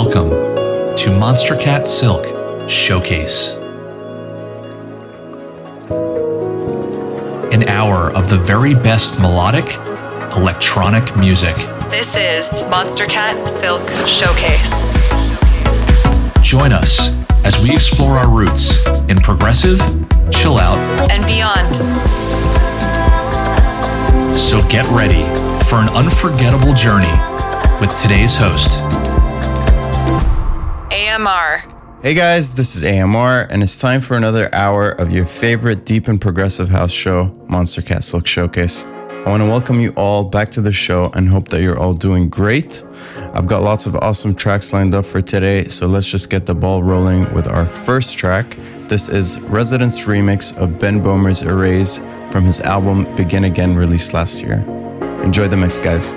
Welcome to Monstercat Silk Showcase. An hour of the very best melodic electronic music. This is Monstercat Silk Showcase. Join us as we explore our roots in progressive, chill out, and beyond. So get ready for an unforgettable journey with today's host, AMR. Hey guys, this is AMR, and it's time for another hour of your favorite deep and progressive house show, Monstercat Silk Showcase. I want to welcome you all back to the show and hope that you're all doing great. I've got lots of awesome tracks lined up for today, so let's just get the ball rolling with our first track. This is Rezident's remix of Ben Böhmer's Erase from his album Begin Again released last year. Enjoy the mix, guys.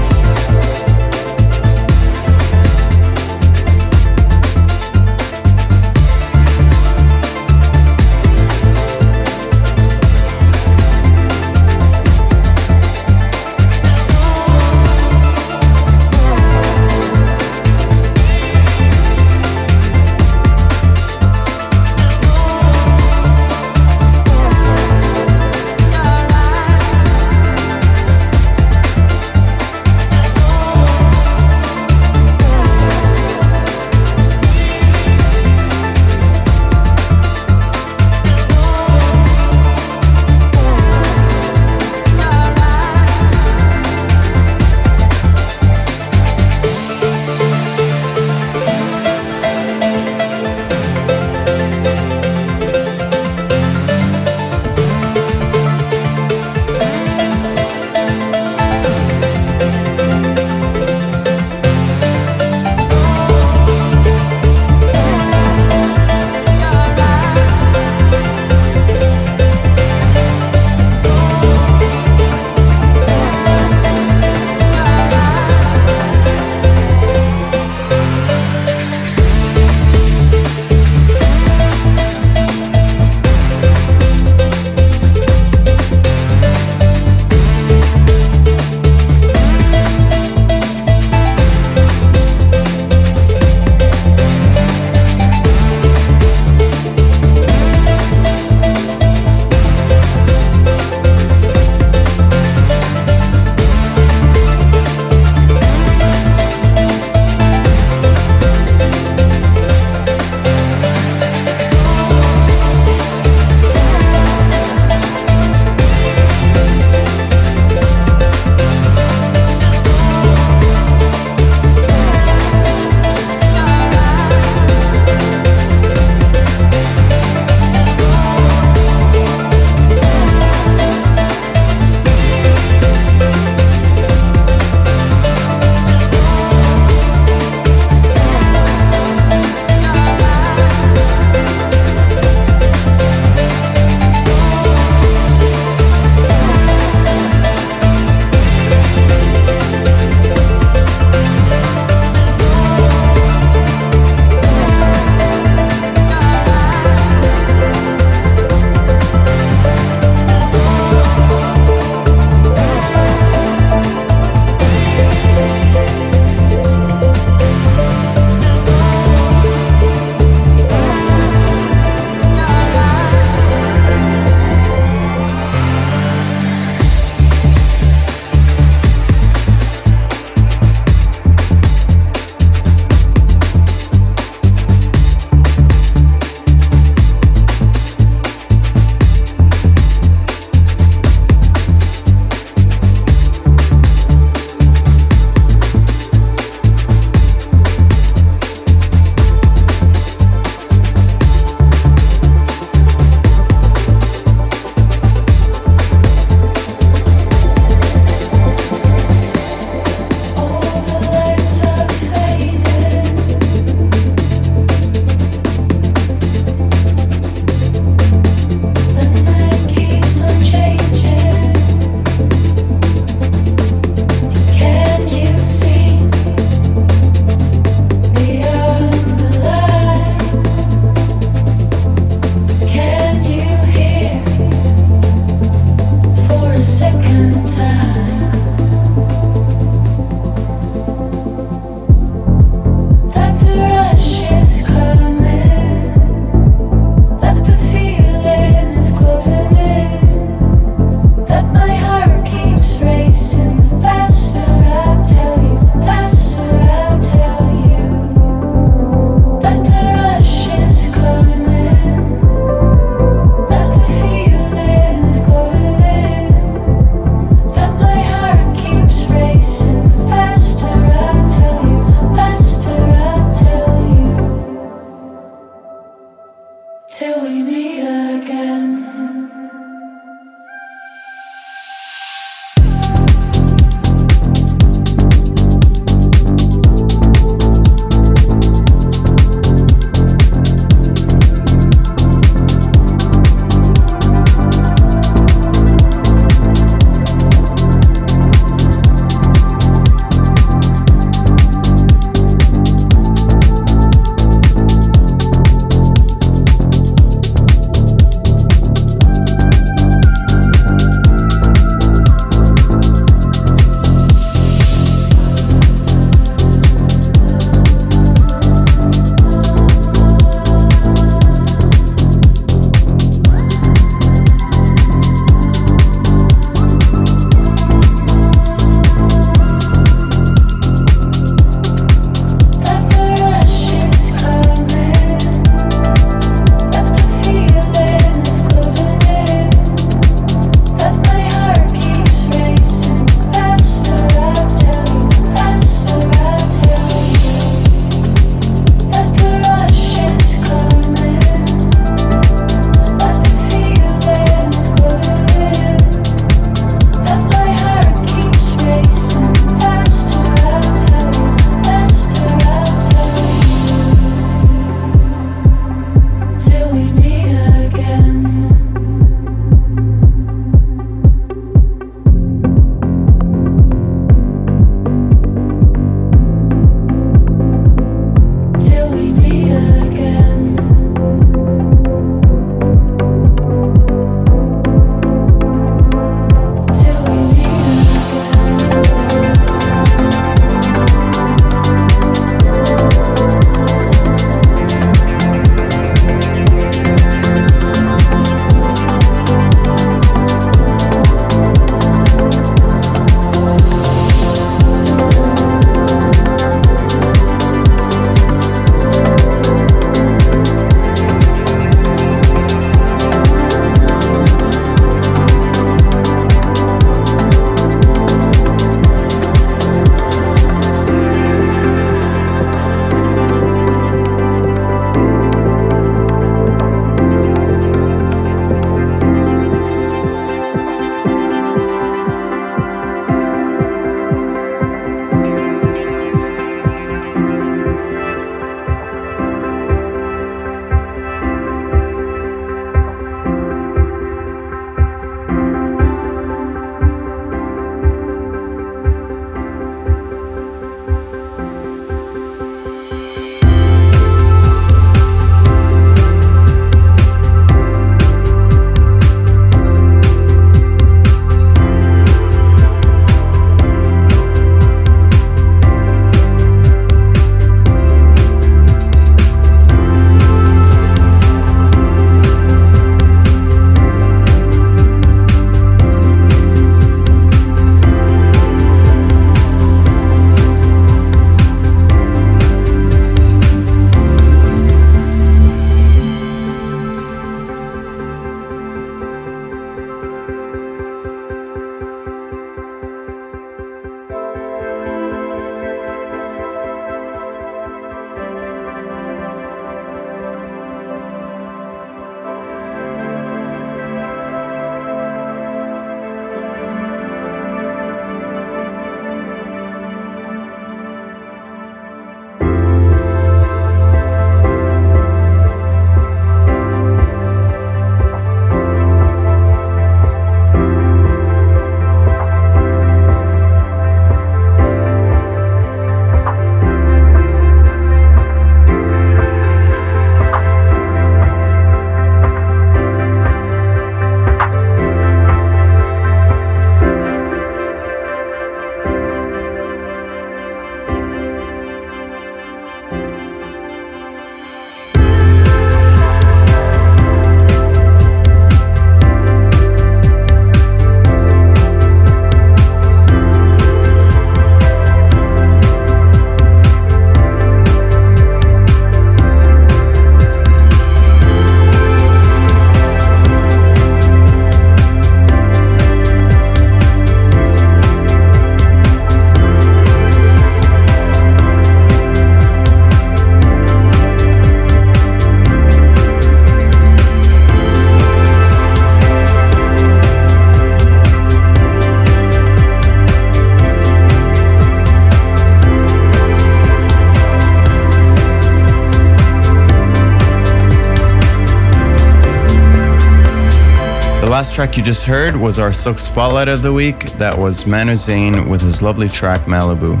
Last track you just heard was our Silk Spotlight of the week. That was Manu Zain with his lovely track Malibu.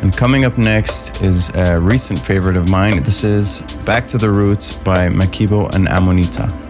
And coming up next is a recent favorite of mine. This is Back to the Roots by Makebo and Amonita.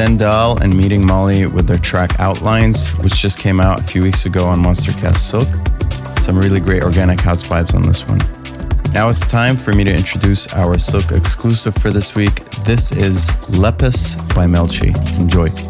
Stendahl and Meeting Molly with their track Outlines, which just came out a few weeks ago on Monstercat Silk. Some really great organic house vibes on this one. Now it's time for me to introduce our Silk exclusive for this week. This is Lepus by Melchi. Enjoy.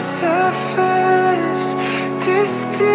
the surface, Distance.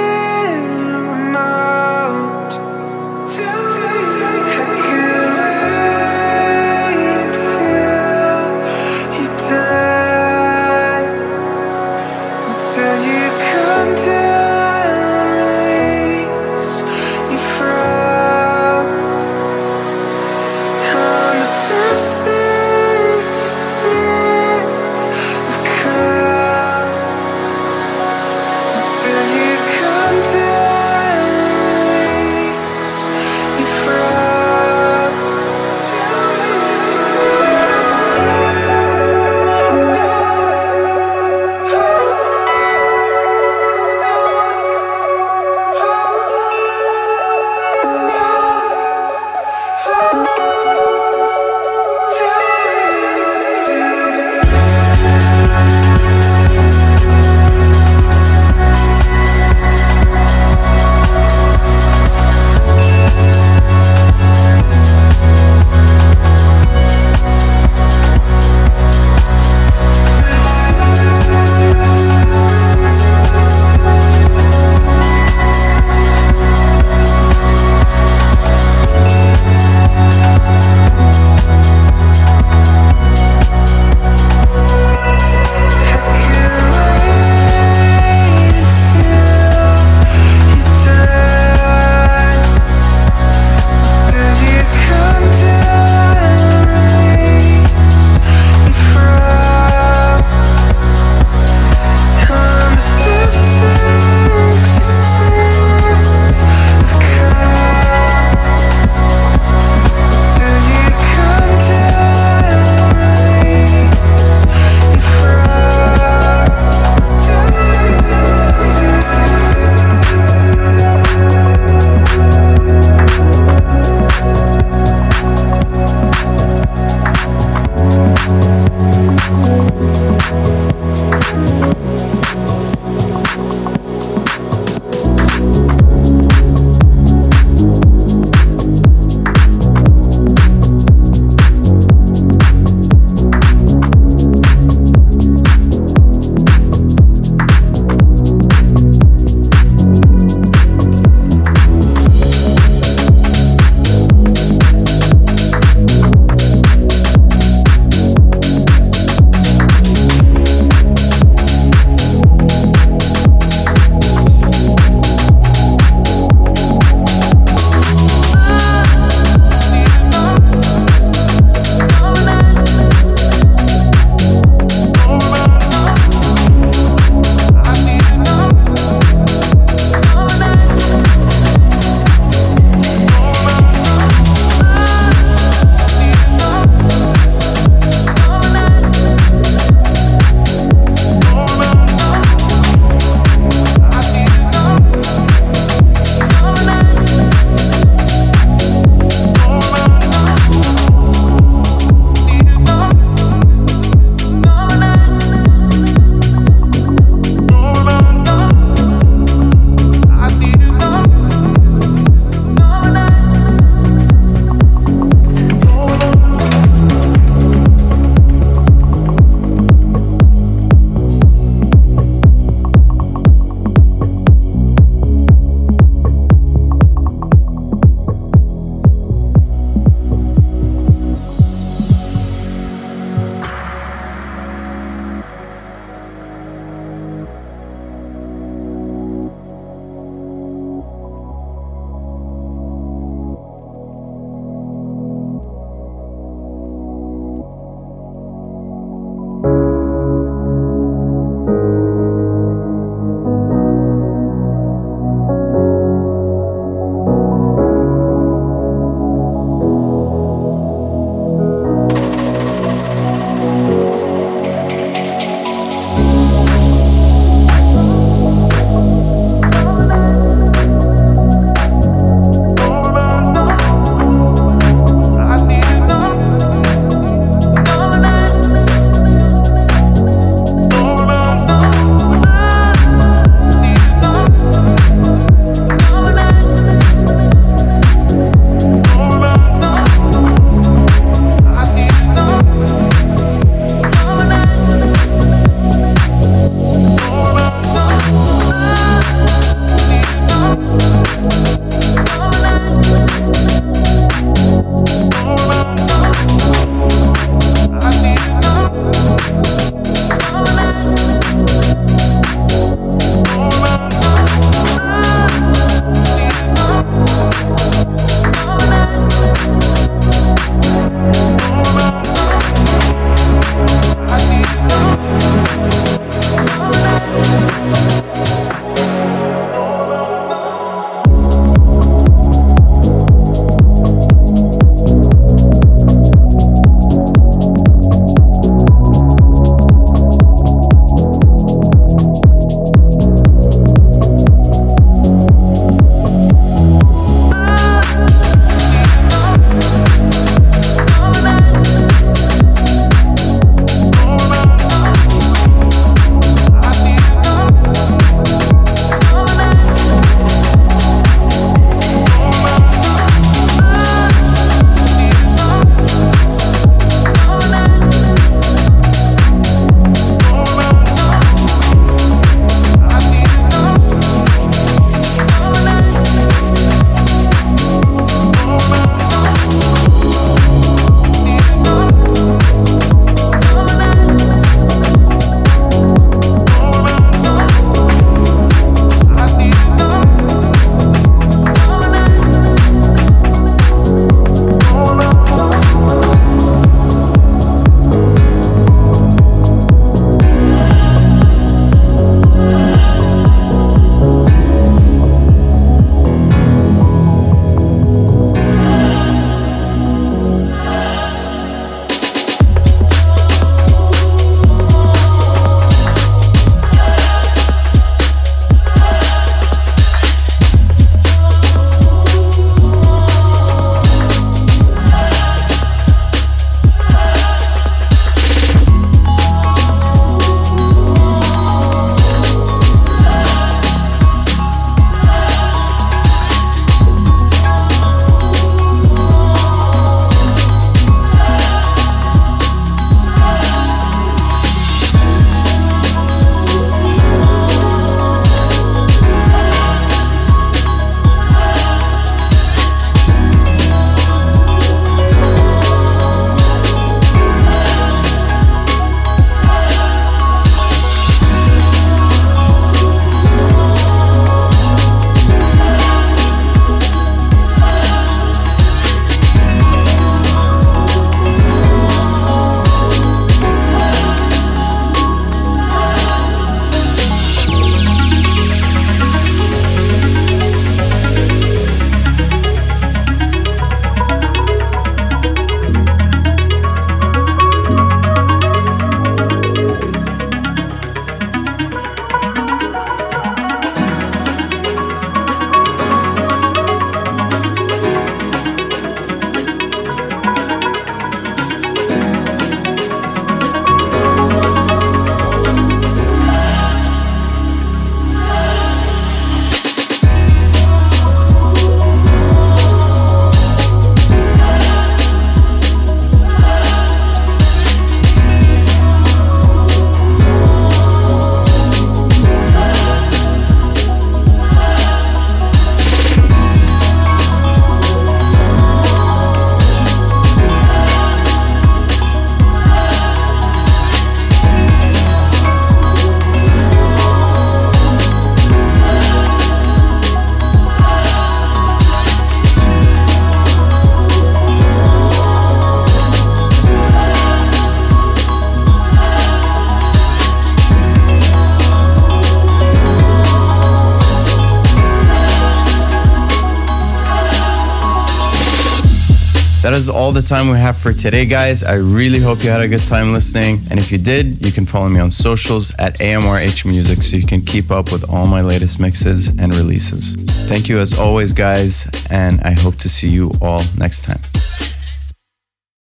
Time we have for today, guys. I really hope you had a good time listening. And if you did, you can follow me on socials at AMRH Music so you can keep up with all my latest mixes and releases. Thank you as always, guys, and I hope to see you all next time.